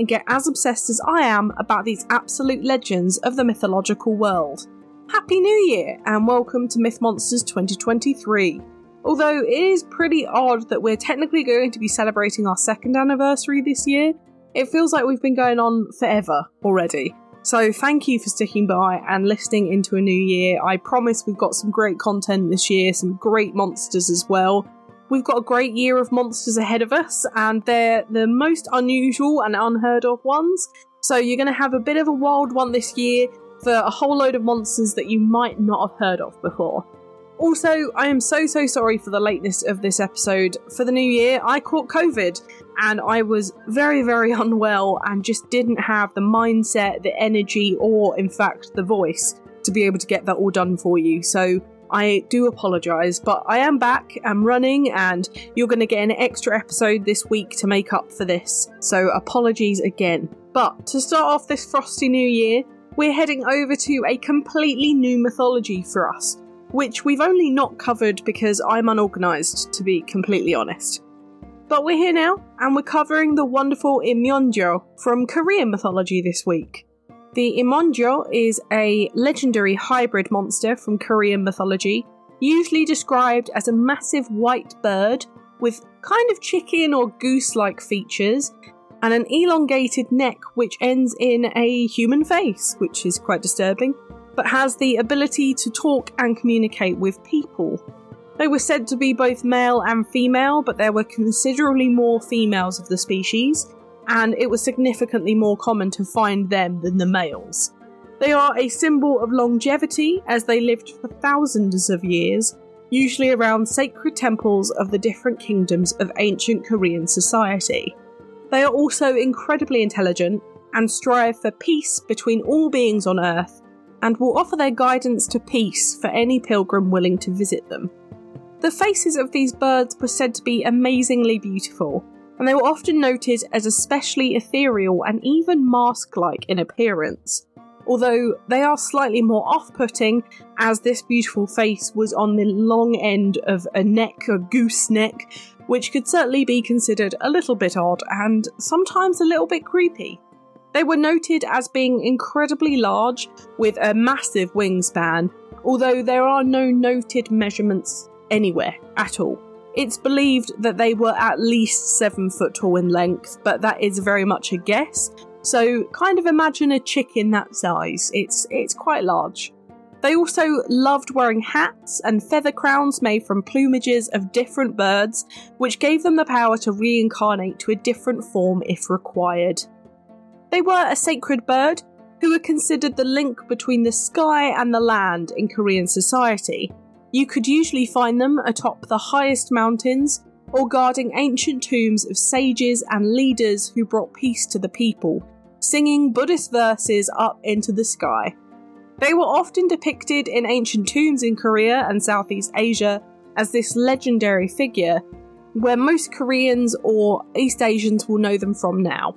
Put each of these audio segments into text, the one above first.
and get as obsessed as I am about these absolute legends of the mythological world. Happy New Year and welcome to Myth Monsters 2023. Although it is pretty odd that we're technically going to be celebrating our second anniversary this year, it feels like we've been going on forever already. So thank you for sticking by and listening into a new year. I promise we've got some great content this year, some great monsters as well. We've got a great year of monsters ahead of us, and they're the most unusual and unheard of ones. So you're going to have a bit of a wild one this year for a whole load of monsters that you might not have heard of before. Also, I am so so sorry for the lateness of this episode. For the new year, I caught COVID and I was very very unwell and just didn't have the mindset, the energy, or in fact the voice to be able to get that all done for you. So I do apologise, but I am back, I'm running, and you're going to get an extra episode this week to make up for this. So apologies again. But to start off this frosty new year, we're heading over to a completely new mythology for us, which we've only not covered because I'm unorganised, to be completely honest. But we're here now, and we're covering the wonderful Inmyeonjo from Korean mythology this week. The Inmyeonjo is a legendary hybrid monster from Korean mythology, usually described as a massive white bird with kind of chicken or goose like features and an elongated neck which ends in a human face, which is quite disturbing, but has the ability to talk and communicate with people. They were said to be both male and female, but there were considerably more females of the species, and it was significantly more common to find them than the males. They are a symbol of longevity as they lived for thousands of years, usually around sacred temples of the different kingdoms of ancient Korean society. They are also incredibly intelligent and strive for peace between all beings on earth and will offer their guidance to peace for any pilgrim willing to visit them. The faces of these birds were said to be amazingly beautiful, and they were often noted as especially ethereal and even mask like in appearance. Although they are slightly more off putting, as this beautiful face was on the long end of a neck, a goose neck, which could certainly be considered a little bit odd and sometimes a little bit creepy. They were noted as being incredibly large, with a massive wingspan, although there are no noted measurements anywhere at all. It's believed that they were at least seven foot tall in length, but that is very much a guess. So, kind of imagine a chicken that size. It's it's quite large. They also loved wearing hats and feather crowns made from plumages of different birds, which gave them the power to reincarnate to a different form if required. They were a sacred bird who were considered the link between the sky and the land in Korean society, you could usually find them atop the highest mountains or guarding ancient tombs of sages and leaders who brought peace to the people, singing Buddhist verses up into the sky. They were often depicted in ancient tombs in Korea and Southeast Asia as this legendary figure, where most Koreans or East Asians will know them from now.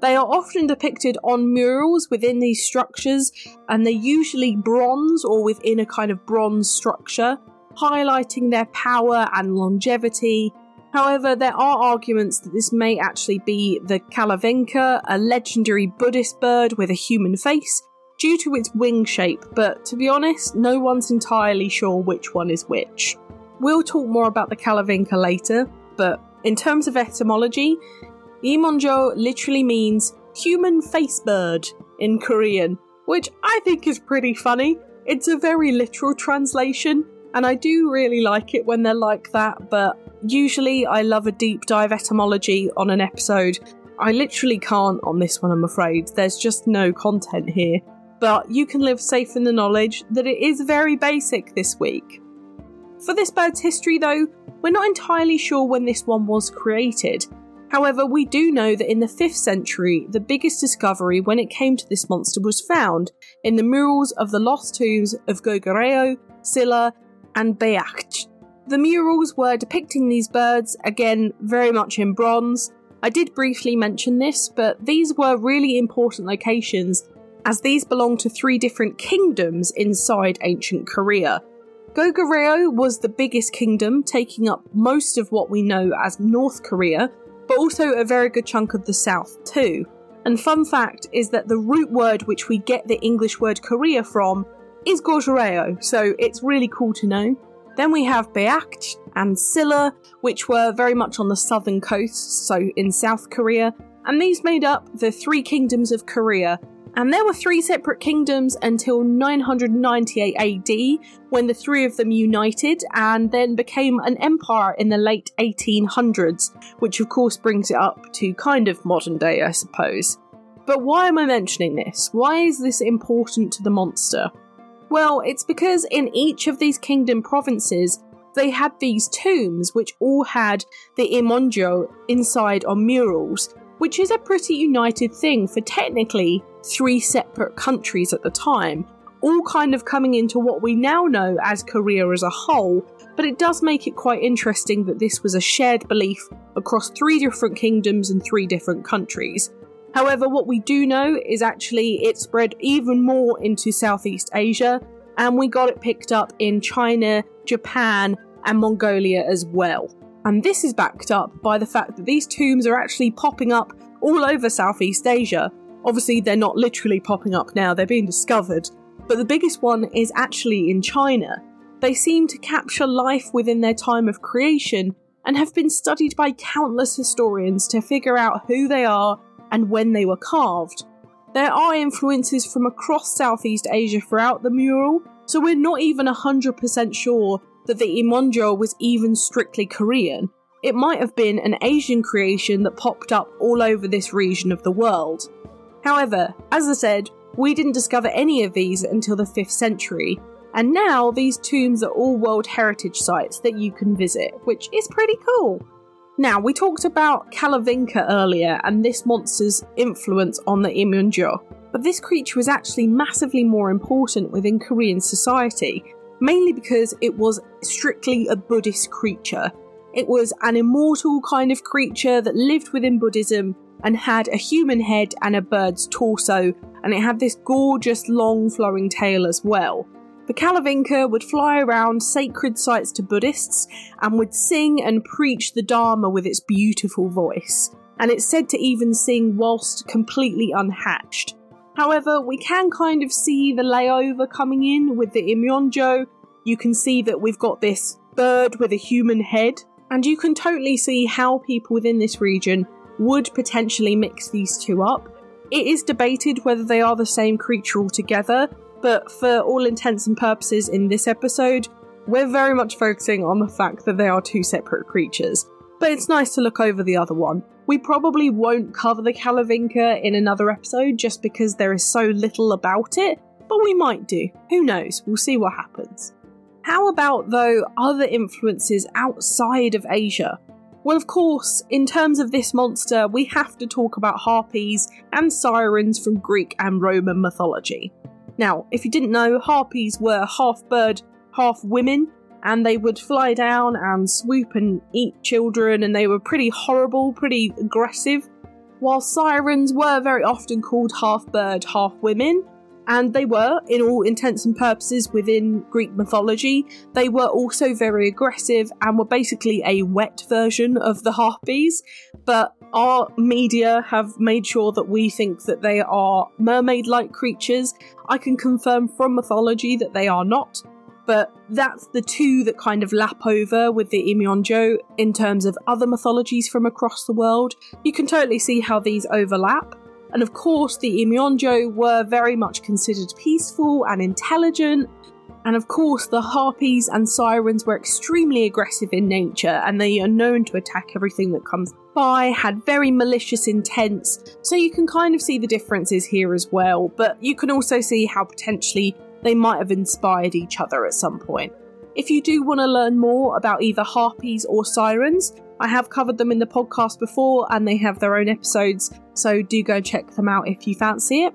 They are often depicted on murals within these structures, and they're usually bronze or within a kind of bronze structure, highlighting their power and longevity. However, there are arguments that this may actually be the Kalavinka, a legendary Buddhist bird with a human face, due to its wing shape, but to be honest, no one's entirely sure which one is which. We'll talk more about the Kalavinka later, but in terms of etymology, Inmyeonjo literally means human face bird in Korean, which I think is pretty funny. It's a very literal translation, and I do really like it when they're like that, but usually I love a deep dive etymology on an episode. I literally can't on this one, I'm afraid. There's just no content here. But you can live safe in the knowledge that it is very basic this week. For this bird's history, though, we're not entirely sure when this one was created, However, we do know that in the 5th century, the biggest discovery when it came to this monster was found in the murals of the lost tombs of Goguryeo, Silla, and Baekje. The murals were depicting these birds, again, very much in bronze. I did briefly mention this, but these were really important locations as these belong to three different kingdoms inside ancient Korea. Goguryeo was the biggest kingdom, taking up most of what we know as North Korea, but also a very good chunk of the south too. And fun fact is that the root word which we get the English word Korea from is Goguryeo, so it's really cool to know. Then we have Baekje and Silla, which were very much on the southern coast, so in South Korea, and these made up the three kingdoms of Korea, and there were three separate kingdoms until 998 AD, when the three of them united and then became an empire in the late 1800s, which of course brings it up to kind of modern day, I suppose. But why am I mentioning this? Why is this important to the monster? Well, it's because in each of these kingdom provinces, they had these tombs which all had the Inmyeonjo inside on murals, which is a pretty united thing for technically three separate countries at the time, all kind of coming into what we now know as Korea as a whole, but it does make it quite interesting that this was a shared belief across three different kingdoms and three different countries. However, what we do know is actually it spread even more into Southeast Asia, and we got it picked up in China, Japan, and Mongolia as well. And this is backed up by the fact that these tombs are actually popping up all over Southeast Asia. Obviously, they're not literally popping up now, they're being discovered. But the biggest one is actually in China. They seem to capture life within their time of creation and have been studied by countless historians to figure out who they are and when they were carved. There are influences from across Southeast Asia throughout the mural, so we're not even 100% sure that the Inmyeonjo was even strictly Korean. It might have been an Asian creation that popped up all over this region of the world. However, as I said, we didn't discover any of these until the 5th century, and now these tombs are all World Heritage sites that you can visit, which is pretty cool. Now, we talked about Kalavinka earlier and this monster's influence on the Inmyeonjo, but this creature was actually massively more important within Korean society, mainly because it was strictly a Buddhist creature. It was an immortal kind of creature that lived within Buddhism and had a human head and a bird's torso, and it had this gorgeous long flowing tail as well. The Kalavinka would fly around sacred sites to Buddhists and would sing and preach the Dharma with its beautiful voice, and it's said to even sing whilst completely unhatched. However, we can kind of see the layover coming in with the Inmyeonjo. You can see that we've got this bird with a human head, and you can totally see how people within this region would potentially mix these two up. It is debated whether they are the same creature altogether, but for all intents and purposes in this episode, we're very much focusing on the fact that they are two separate creatures. But it's nice to look over the other one. We probably won't cover the Kalavinka in another episode just because there is so little about it, but we might do. Who knows? We'll see what happens. How about, though, other influences outside of Asia? Well, of course, in terms of this monster, we have to talk about harpies and sirens from Greek and Roman mythology. Now, if you didn't know, harpies were half bird, half women, and they would fly down and swoop and eat children, and they were pretty horrible, pretty aggressive. While sirens were very often called half bird, half women, and they were, in all intents and purposes, within Greek mythology. They were also very aggressive and were basically a wet version of the harpies, but our media have made sure that we think that they are mermaid like creatures. I can confirm from mythology that they are not, but that's the two that kind of lap over with the Inmyeonjo in terms of other mythologies from across the world. You can totally see how these overlap. And of course, the Inmyeonjo were very much considered peaceful and intelligent. And of course, the harpies and sirens were extremely aggressive in nature and they are known to attack everything that comes by, had very malicious intents. So you can kind of see the differences here as well, but you can also see how potentially they might have inspired each other at some point. If you do want to learn more about either harpies or sirens, I have covered them in the podcast before and they have their own episodes, so do go check them out if you fancy it.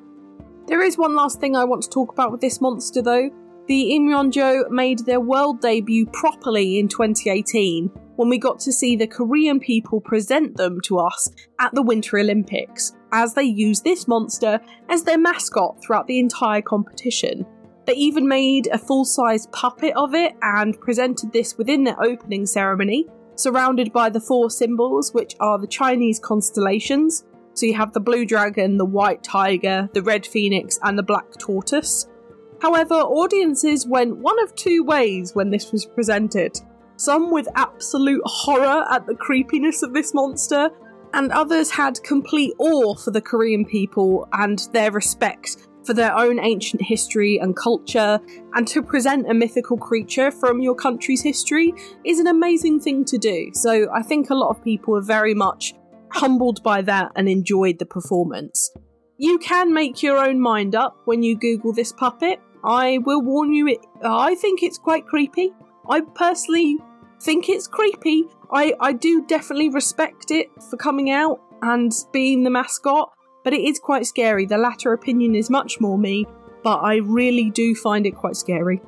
There is one last thing I want to talk about with this monster though. The Inmyeonjo made their world debut properly in 2018 when we got to see the Korean people present them to us at the Winter Olympics, as they used this monster as their mascot throughout the entire competition. They even made a full size puppet of it and presented this within their opening ceremony, surrounded by the four symbols, which are the Chinese constellations. So you have the blue dragon, the white tiger, the red phoenix, and the black tortoise. However, audiences went one of two ways when this was presented. Some with absolute horror at the creepiness of this monster, and others had complete awe for the Korean people and their respect for their own ancient history and culture, and to present a mythical creature from your country's history is an amazing thing to do. So I think a lot of people were very much humbled by that and enjoyed the performance. You can make your own mind up when you Google this puppet. I will warn you, it, I think it's quite creepy. I personally think it's creepy. I, I do definitely respect it for coming out and being the mascot, but it is quite scary. The latter opinion is much more me, but I really do find it quite scary.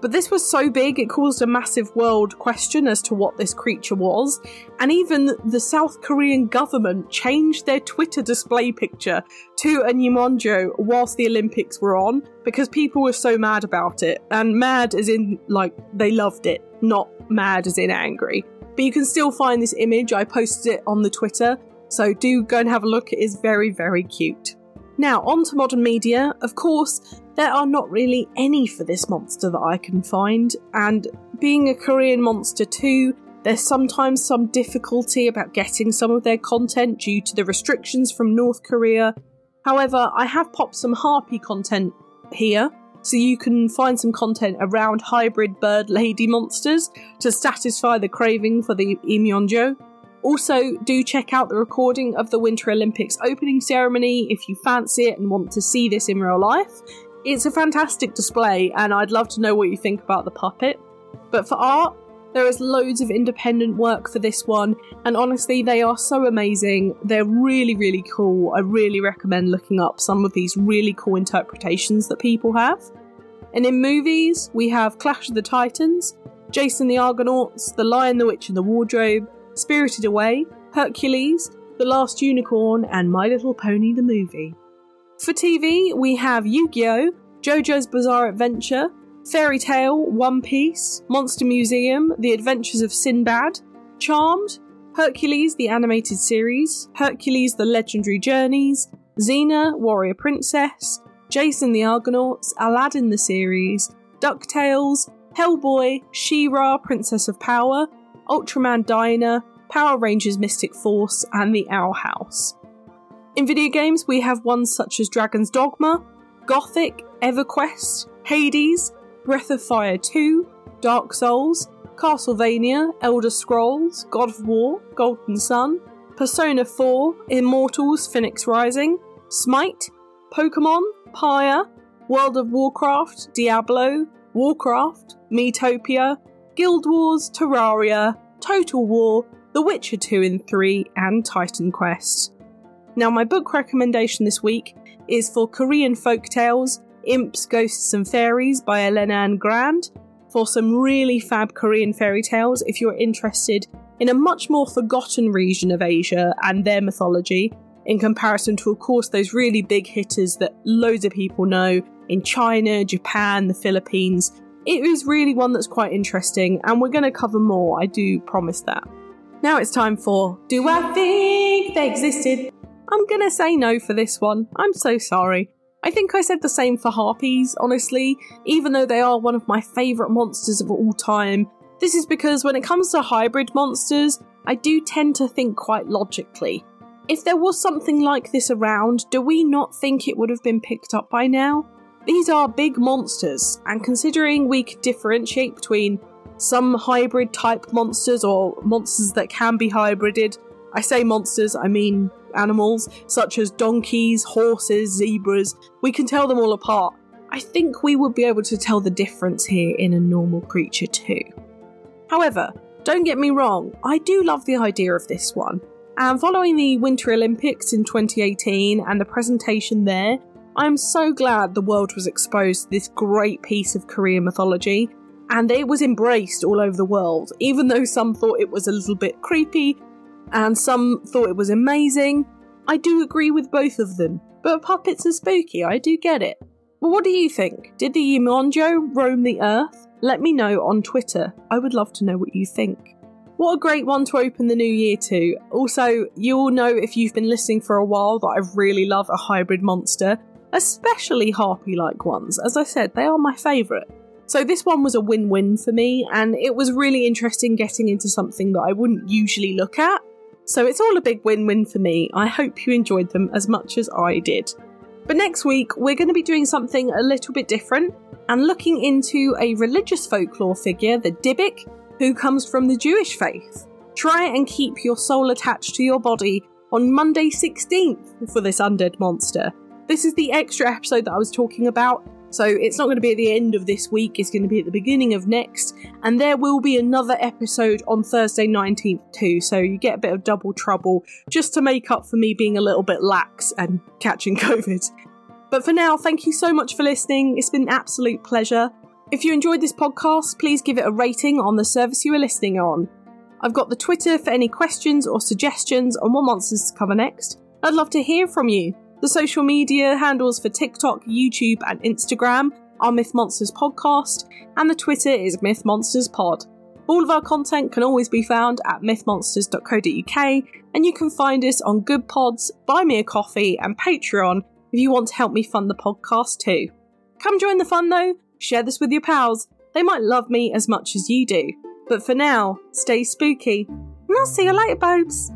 But this was so big, it caused a massive world question as to what this creature was, and even the South Korean government changed their Twitter display picture to a Inmyeonjo whilst the Olympics were on because people were so mad about it. And mad as in, like, they loved it, not mad as in angry. But you can still find this image, I posted it on the Twitter, so do go and have a look, it is very, very cute. Now, on to modern media. Of course, there are not really any for this monster that I can find, and being a Korean monster too, there's sometimes some difficulty about getting some of their content due to the restrictions from North Korea. However, I have popped some Harpy content here, so you can find some content around hybrid bird lady monsters to satisfy the craving for the Inmyeonjo. Also, do check out the recording of the Winter Olympics opening ceremony if you fancy it and want to see this in real life. It's a fantastic display, and I'd love to know what you think about the puppet. But for art, there is loads of independent work for this one, and honestly, they are so amazing. They're really, really cool. I really recommend looking up some of these really cool interpretations that people have. And in movies, we have Clash of the Titans, Jason the Argonauts, The Lion, the Witch, and the Wardrobe, Spirited Away, Hercules, The Last Unicorn, and My Little Pony the movie. For TV, we have Yu Gi Oh!, JoJo's Bizarre Adventure, Fairy Tail, One Piece, Monster Museum, The Adventures of Sinbad, Charmed, Hercules the Animated Series, Hercules the Legendary Journeys, Xena, Warrior Princess, Jason the Argonauts, Aladdin the Series, DuckTales, Hellboy, She-Ra, Princess of Power, Ultraman Dyna, Power Rangers Mystic Force, and The Owl House. In video games, we have ones such as Dragon's Dogma, Gothic, EverQuest, Hades, Breath of Fire 2, Dark Souls, Castlevania, Elder Scrolls, God of War, Golden Sun, Persona 4, Immortals Phoenix Rising, Smite, Pokemon, Pyre, World of Warcraft, Diablo, Warcraft, Metopia, Guild Wars, Terraria, Total War, The Witcher 2 and 3, and Titan Quest. Now, my book recommendation this week is for Korean folk tales, Imps, Ghosts and Fairies by Elena Ann Grand, for some really fab Korean fairy tales if you're interested in a much more forgotten region of Asia and their mythology, in comparison to, of course, those really big hitters that loads of people know in China, Japan, the Philippines, it is really one that's quite interesting, and we're going to cover more, I do promise that. Now it's time for Do I Think They Existed? I'm to say no for this one. I'm so sorry. I think I said the same for Harpies, honestly, even though they are one of my favourite monsters of all time. This is because when it comes to hybrid monsters, I do tend to think quite logically. If there was something like this around, do we not think it would have been picked up by now? These are big monsters, and considering we could differentiate between some hybrid type monsters or monsters that can be hybrided, I say monsters, I mean animals, such as donkeys, horses, zebras, we can tell them all apart. I think we would be able to tell the difference here in a normal creature too. However, Don't get me wrong, I do love the idea of this one. And following the Winter Olympics in 2018 and the presentation there, I'm so glad the world was exposed to this great piece of Korean mythology and it was embraced all over the world, even though some thought it was a little bit creepy and some thought it was amazing. I do agree with both of them, but puppets are spooky, I do get it. But what do you think? Did the Inmyeonjo roam the earth? Let me know on Twitter. I would love to know what you think. What a great one to open the new year to. Also, you'll know if you've been listening for a while that I really love a hybrid monster, especially harpy like ones. As I said, they are my favourite. So this one was a win-win for me, and it was really interesting getting into something that I wouldn't usually look at. So it's all a big win-win for me. I hope you enjoyed them as much as I did. But next week, we're going to be doing something a little bit different and looking into a religious folklore figure, the Dybbuk, who comes from the Jewish faith. Try and keep your soul attached to your body on Monday 16th for this undead monster. This is the extra episode that I was talking about, so it's not going to be at the end of this week, it's going to be at the beginning of next. And there will be another episode on Thursday 19th too, so you get a bit of double trouble just to make up for me being a little bit lax and catching COVID. But for now, thank you so much for listening. It's been an absolute pleasure. If you enjoyed this podcast, please give it a rating on the service you are listening on. I've got the Twitter for any questions or suggestions on what monsters to cover next. I'd love to hear from you. The social media handles for TikTok, YouTube, and Instagram are Myth Monsters Podcast, and the Twitter is Myth Monsters Pod. All of our content can always be found at mythmonsters.co.uk, and you can find us on Good Pods, Buy Me a Coffee, and Patreon if you want to help me fund the podcast too. Come join the fun though, share this with your pals. They might love me as much as you do. But for now, stay spooky, and I'll see you later, babes.